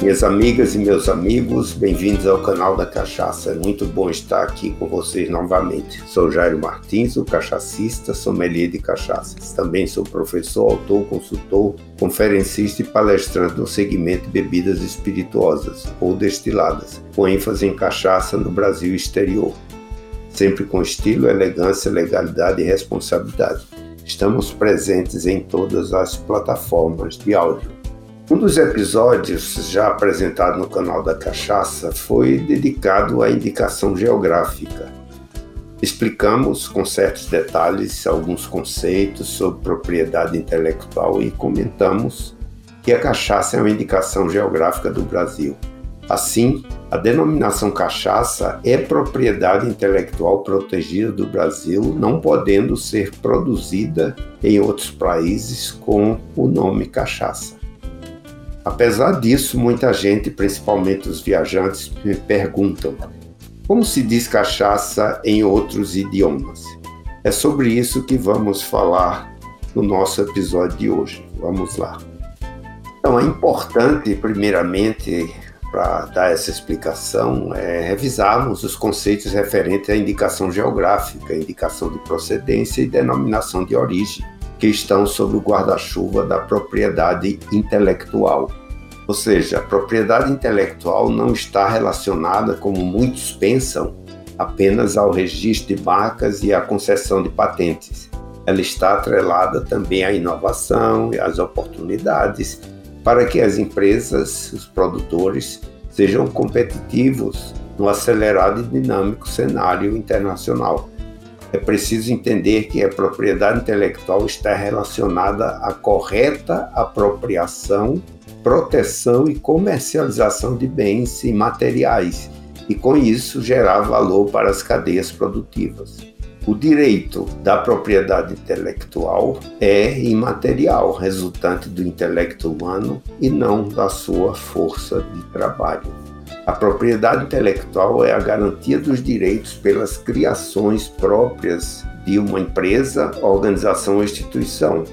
Minhas amigas e meus amigos, bem-vindos ao canal da Cachaça. É muito bom estar aqui com vocês novamente. Sou Jairo Martins, o cachacista, sommelier de cachaças. Também sou professor, autor, consultor, conferencista e palestrante no segmento bebidas espirituosas ou destiladas, com ênfase em cachaça no Brasil e exterior. Sempre com estilo, elegância, legalidade e responsabilidade. Estamos presentes em todas as plataformas de áudio um dos episódios já apresentado no canal da Cachaça foi dedicado à indicação geográfica. Explicamos com certos detalhes alguns conceitos sobre propriedade intelectual e comentamos que a cachaça é uma indicação geográfica do Brasil. Assim, a denominação cachaça é propriedade intelectual protegida do Brasil, não podendo ser produzida em outros países com o nome cachaça. Apesar disso, muita gente, principalmente os viajantes, me perguntam como se diz cachaça em outros idiomas. É sobre isso que vamos falar no nosso episódio de hoje. Vamos lá. Então, é importante, primeiramente, para dar essa explicação, é revisarmos os conceitos referentes à indicação geográfica, indicação de procedência e denominação de origem que estão sob o guarda-chuva da propriedade intelectual. Ou seja, a propriedade intelectual não está relacionada, como muitos pensam, apenas ao registro de marcas e à concessão de patentes. Ela está atrelada também à inovação e às oportunidades para que as empresas, os produtores, sejam competitivos no acelerado e dinâmico cenário internacional. É preciso entender que a propriedade intelectual está relacionada à correta apropriação, proteção e comercialização de bens e materiais, e com isso gerar valor para as cadeias produtivas. O direito da propriedade intelectual é imaterial, resultante do intelecto humano e não da sua força de trabalho. A propriedade intelectual é a garantia dos direitos pelas criações próprias de uma empresa, organização ou instituição.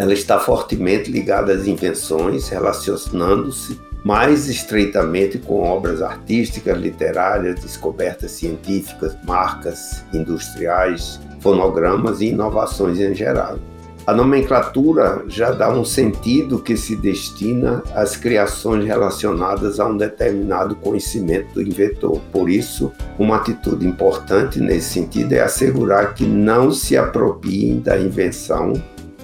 Ela está fortemente ligada às invenções, relacionando-se mais estreitamente com obras artísticas, literárias, descobertas científicas, marcas industriais, fonogramas e inovações em geral. A nomenclatura já dá um sentido que se destina às criações relacionadas a um determinado conhecimento do inventor. Por isso, uma atitude importante nesse sentido é assegurar que não se apropiem da invenção,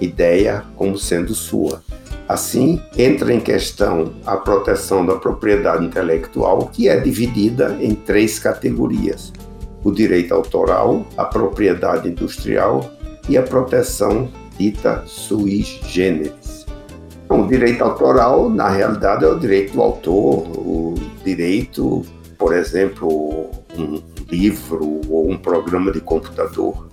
ideia como sendo sua. Assim, entra em questão a proteção da propriedade intelectual, que é dividida em três categorias: o direito autoral, a propriedade industrial e a proteção dita sui generis. Então, o direito autoral, na realidade, é o direito do autor, o direito, por exemplo, um livro ou um programa de computador.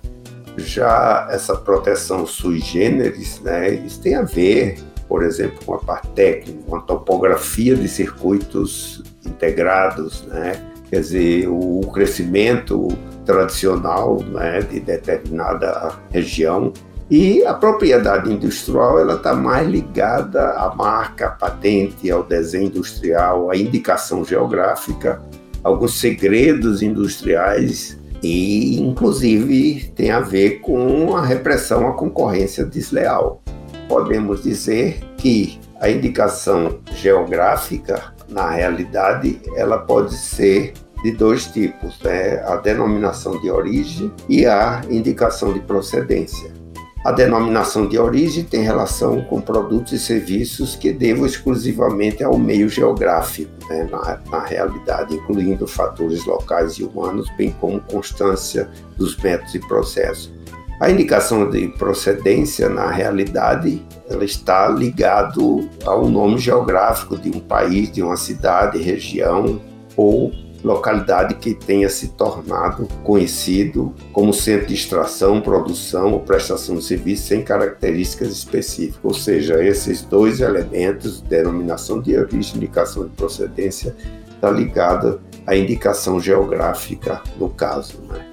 Já essa proteção sui generis, né, isso tem a ver, por exemplo, com a parte técnica, com a topografia de circuitos integrados, né? quer dizer, o crescimento tradicional né, de determinada região e a propriedade industrial ela está mais ligada à marca, à patente, ao desenho industrial, à indicação geográfica, alguns segredos industriais e, inclusive, tem a ver com a repressão à concorrência desleal. Podemos dizer que a indicação geográfica, na realidade, ela pode ser de dois tipos, né? a denominação de origem e a indicação de procedência. A denominação de origem tem relação com produtos e serviços que devam exclusivamente ao meio geográfico, né, na, na, realidade, incluindo fatores locais e humanos, bem como constância dos métodos e processos. A indicação de procedência, na realidade, ela está ligado ao nome geográfico de um país, de uma cidade, região ou localidade que tenha se tornado conhecido como centro de extração, produção ou prestação de serviço sem características específicas. Ou seja, esses dois elementos, denominação de origem, indicação de procedência, está ligada à indicação geográfica no caso. Né?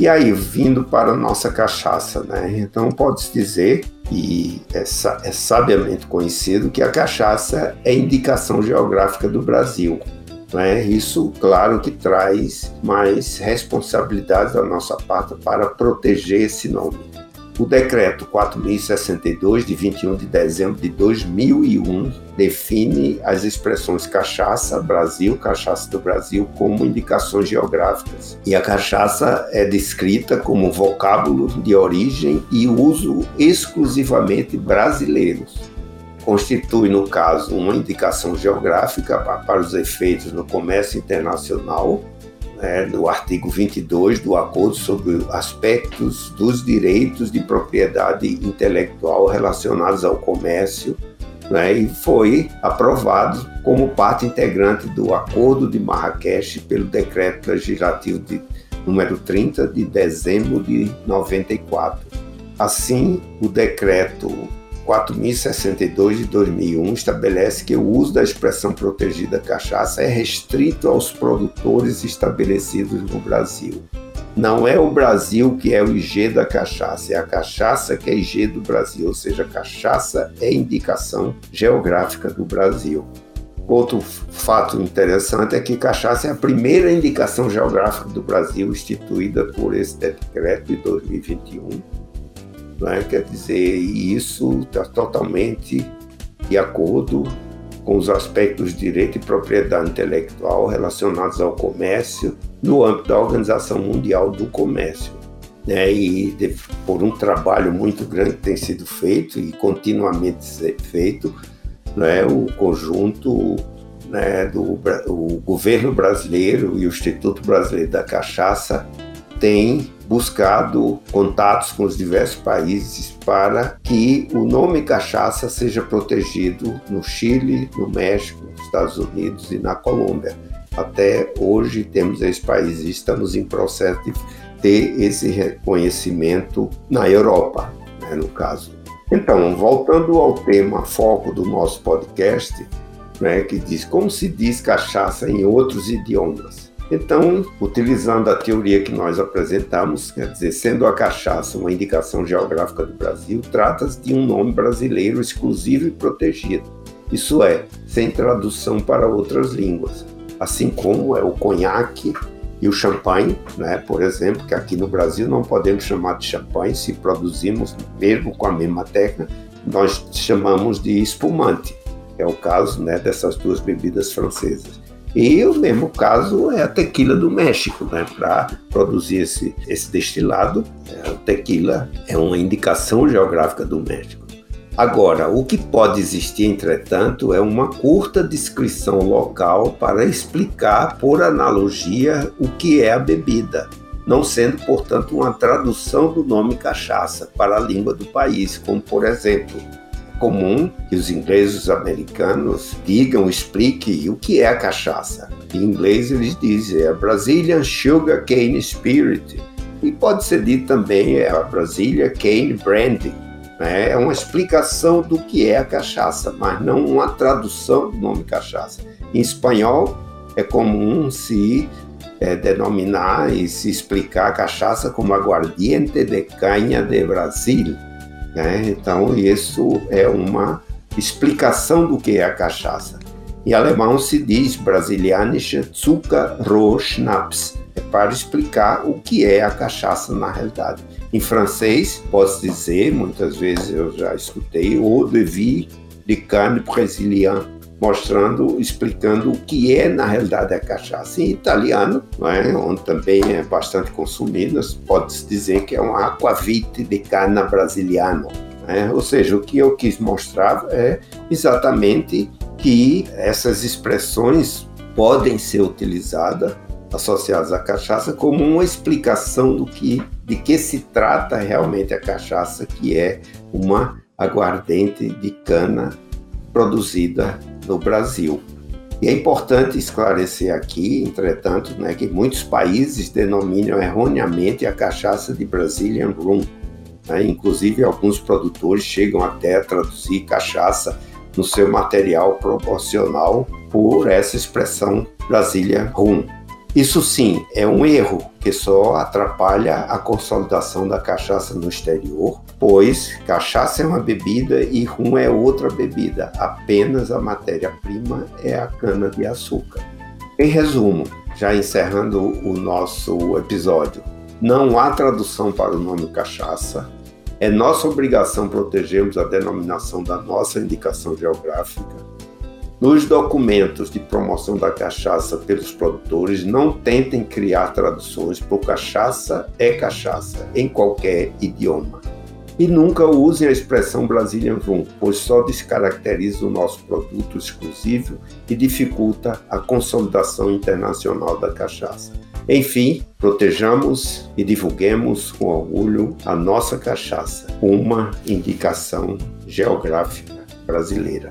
E aí, vindo para a nossa cachaça, né? Então, pode-se dizer, e é, é sabiamente conhecido, que a cachaça é indicação geográfica do Brasil. Né? Isso, claro, que traz mais responsabilidades da nossa parte para proteger esse nome. O decreto 4062 de 21 de dezembro de 2001 define as expressões cachaça Brasil, cachaça do Brasil como indicações geográficas. E a cachaça é descrita como vocábulo de origem e uso exclusivamente brasileiros constitui, no caso, uma indicação geográfica para os efeitos no comércio internacional, né, do artigo 22 do Acordo sobre aspectos dos direitos de propriedade intelectual relacionados ao comércio, né, e foi aprovado como parte integrante do Acordo de Marrakech pelo Decreto Legislativo de número 30 de dezembro de 94. Assim, o decreto 4062 de 2001 estabelece que o uso da expressão protegida cachaça é restrito aos produtores estabelecidos no Brasil. Não é o Brasil que é o IG da cachaça, é a cachaça que é IG do Brasil, ou seja, cachaça é indicação geográfica do Brasil. Outro fato interessante é que cachaça é a primeira indicação geográfica do Brasil instituída por esse decreto de 2021 né? Quer dizer, isso está totalmente de acordo com os aspectos de direito e propriedade intelectual relacionados ao comércio no âmbito da Organização Mundial do Comércio. Né? E de, por um trabalho muito grande que tem sido feito e continuamente feito, né? o conjunto né, do o governo brasileiro e o Instituto Brasileiro da Cachaça tem buscado contatos com os diversos países para que o nome cachaça seja protegido no Chile, no México, nos Estados Unidos e na Colômbia. Até hoje temos esses países e estamos em processo de ter esse reconhecimento na Europa, né, no caso. Então, voltando ao tema foco do nosso podcast, né, que diz como se diz cachaça em outros idiomas. Então, utilizando a teoria que nós apresentamos, quer dizer, sendo a cachaça uma indicação geográfica do Brasil, trata-se de um nome brasileiro exclusivo e protegido. Isso é, sem tradução para outras línguas, assim como é o conhaque e o champanhe, né? por exemplo, que aqui no Brasil não podemos chamar de champanhe se produzimos mesmo com a mesma técnica, nós chamamos de espumante. É o caso né, dessas duas bebidas francesas. E o mesmo caso é a tequila do México, né? Para produzir esse, esse destilado, a tequila é uma indicação geográfica do México. Agora, o que pode existir, entretanto, é uma curta descrição local para explicar, por analogia, o que é a bebida, não sendo, portanto, uma tradução do nome cachaça para a língua do país, como, por exemplo, comum que os ingleses os americanos digam, expliquem o que é a cachaça. Em inglês eles dizem é Brazilian Sugar Cane Spirit. E pode ser dito também é a Brasília Cane Brandy. Né? É uma explicação do que é a cachaça, mas não uma tradução do nome cachaça. Em espanhol é comum se é, denominar e se explicar a cachaça como aguardiente de canha de Brasil né? Então, isso é uma explicação do que é a cachaça. Em alemão se diz Brasilianische Zuckerrohrschnaps, é para explicar o que é a cachaça na realidade. Em francês, posso dizer, muitas vezes eu já escutei, Eau de vie de canne brésilien, mostrando, explicando o que é na realidade a cachaça. Em italiano, é? onde também é bastante consumida, pode-se dizer que é uma aquavite de cana brasiliana. É? Ou seja, o que eu quis mostrar é exatamente que essas expressões podem ser utilizadas associadas à cachaça como uma explicação do que de que se trata realmente a cachaça, que é uma aguardente de cana produzida no Brasil. E é importante esclarecer aqui, entretanto, né, que muitos países denominam erroneamente a cachaça de Brazilian Rum. Né? Inclusive, alguns produtores chegam até a traduzir cachaça no seu material proporcional por essa expressão Brasília Rum. Isso sim é um erro que só atrapalha a consolidação da cachaça no exterior, pois cachaça é uma bebida e rum é outra bebida, apenas a matéria-prima é a cana-de-açúcar. Em resumo, já encerrando o nosso episódio, não há tradução para o nome cachaça. É nossa obrigação protegermos a denominação da nossa indicação geográfica nos documentos de promoção da cachaça pelos produtores, não tentem criar traduções por cachaça é cachaça em qualquer idioma. E nunca usem a expressão Brazilian Rum, pois só descaracteriza o nosso produto exclusivo e dificulta a consolidação internacional da cachaça. Enfim, protejamos e divulguemos com orgulho a nossa cachaça, uma indicação geográfica brasileira.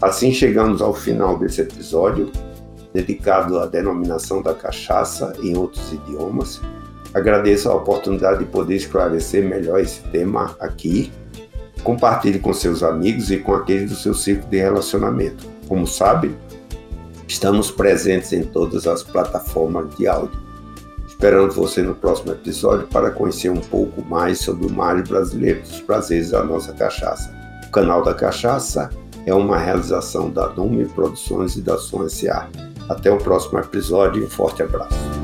Assim chegamos ao final desse episódio, dedicado à denominação da cachaça em outros idiomas. Agradeço a oportunidade de poder esclarecer melhor esse tema aqui. Compartilhe com seus amigos e com aqueles do seu círculo de relacionamento. Como sabe, estamos presentes em todas as plataformas de áudio. Esperando você no próximo episódio para conhecer um pouco mais sobre o mar brasileiro, dos prazeres da nossa cachaça. O canal da Cachaça é uma realização da Nume Produções e da Som S.A. Até o próximo episódio e um forte abraço.